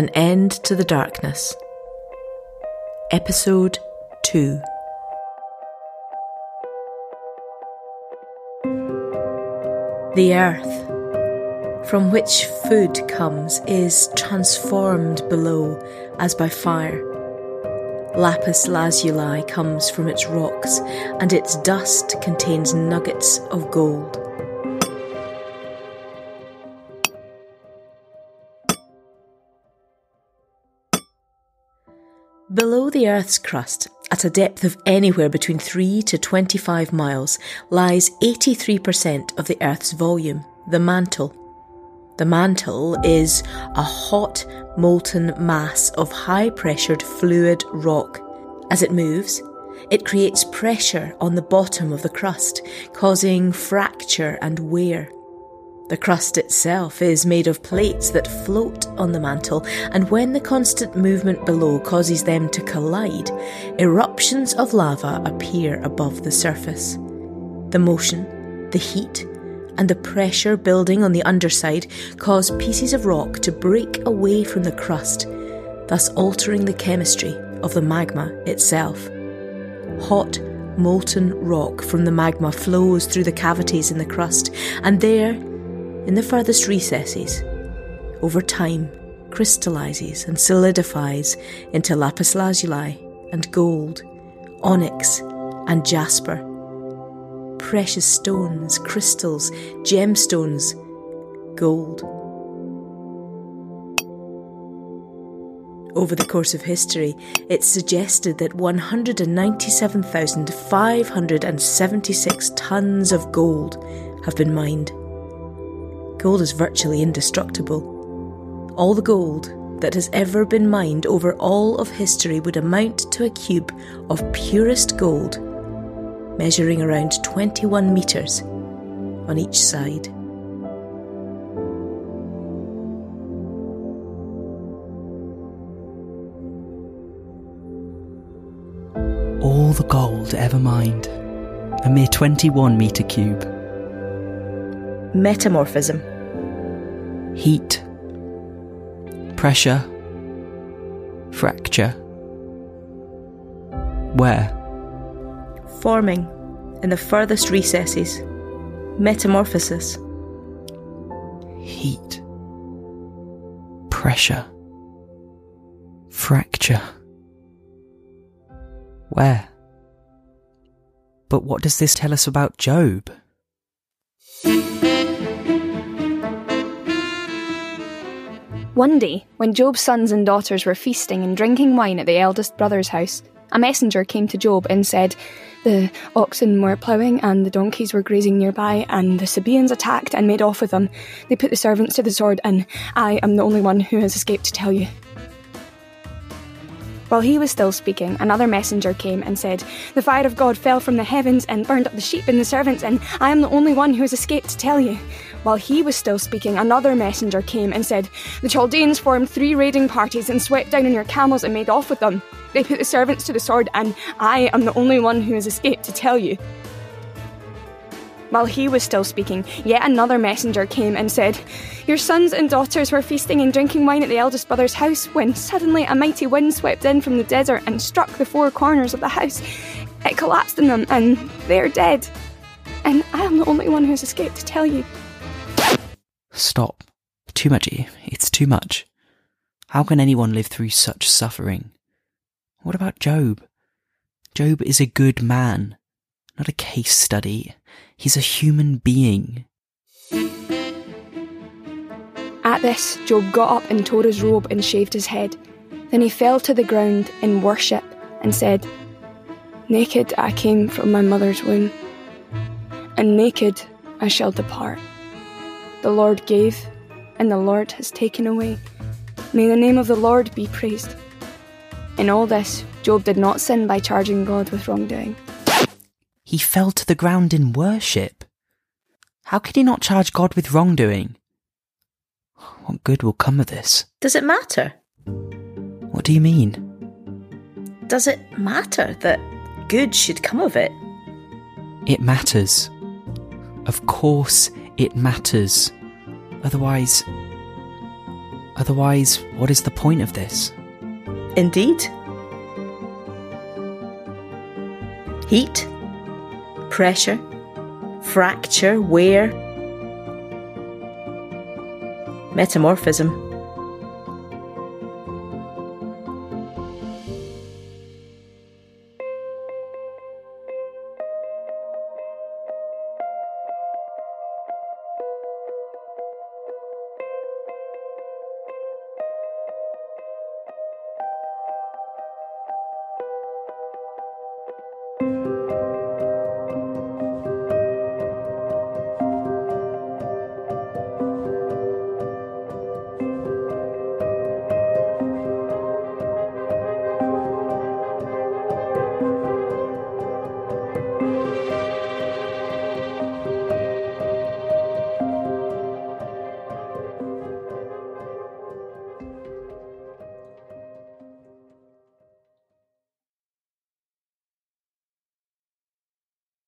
An End to the Darkness. Episode 2. The earth, from which food comes, is transformed below as by fire. Lapis lazuli comes from its rocks, and its dust contains nuggets of gold. Below the Earth's crust, at a depth of anywhere between 3 to 25 miles, lies 83% of the Earth's volume, the mantle. The mantle is a hot, molten mass of high pressured fluid rock. As it moves, it creates pressure on the bottom of the crust, causing fracture and wear. The crust itself is made of plates that float on the mantle, and when the constant movement below causes them to collide, eruptions of lava appear above the surface. The motion, the heat, and the pressure building on the underside cause pieces of rock to break away from the crust, thus altering the chemistry of the magma itself. Hot, molten rock from the magma flows through the cavities in the crust, and there, in the furthest recesses, over time crystallizes and solidifies into lapis lazuli and gold, onyx and jasper. Precious stones, crystals, gemstones, gold. Over the course of history, it's suggested that 197,576 tons of gold have been mined. Gold is virtually indestructible. All the gold that has ever been mined over all of history would amount to a cube of purest gold, measuring around 21 metres on each side. All the gold ever mined. A mere 21 metre cube. Metamorphism. Heat. Pressure. Fracture. Wear? Forming in the furthest recesses. Metamorphosis. Heat. Pressure. Fracture. Wear? But what does this tell us about Job? One day, when Job's sons and daughters were feasting and drinking wine at the eldest brother's house, a messenger came to Job and said, The oxen were ploughing and the donkeys were grazing nearby, and the Sabaeans attacked and made off with them. They put the servants to the sword, and I am the only one who has escaped to tell you. While he was still speaking, another messenger came and said, The fire of God fell from the heavens and burned up the sheep and the servants, and I am the only one who has escaped to tell you. While he was still speaking, another messenger came and said, The Chaldeans formed three raiding parties and swept down on your camels and made off with them. They put the servants to the sword, and I am the only one who has escaped to tell you. While he was still speaking, yet another messenger came and said, Your sons and daughters were feasting and drinking wine at the eldest brother's house when suddenly a mighty wind swept in from the desert and struck the four corners of the house. It collapsed on them, and they are dead. And I am the only one who has escaped to tell you. Stop. Too much. It's too much. How can anyone live through such suffering? What about Job? Job is a good man, not a case study. He's a human being. At this, Job got up and tore his robe and shaved his head. Then he fell to the ground in worship and said, Naked I came from my mother's womb, and naked I shall depart. The Lord gave, and the Lord has taken away. May the name of the Lord be praised. In all this, Job did not sin by charging God with wrongdoing. He fell to the ground in worship. How could he not charge God with wrongdoing? What good will come of this? Does it matter? What do you mean? Does it matter that good should come of it? It matters. Of course, it matters. Otherwise. Otherwise, what is the point of this? Indeed. Heat, pressure, fracture, wear, metamorphism.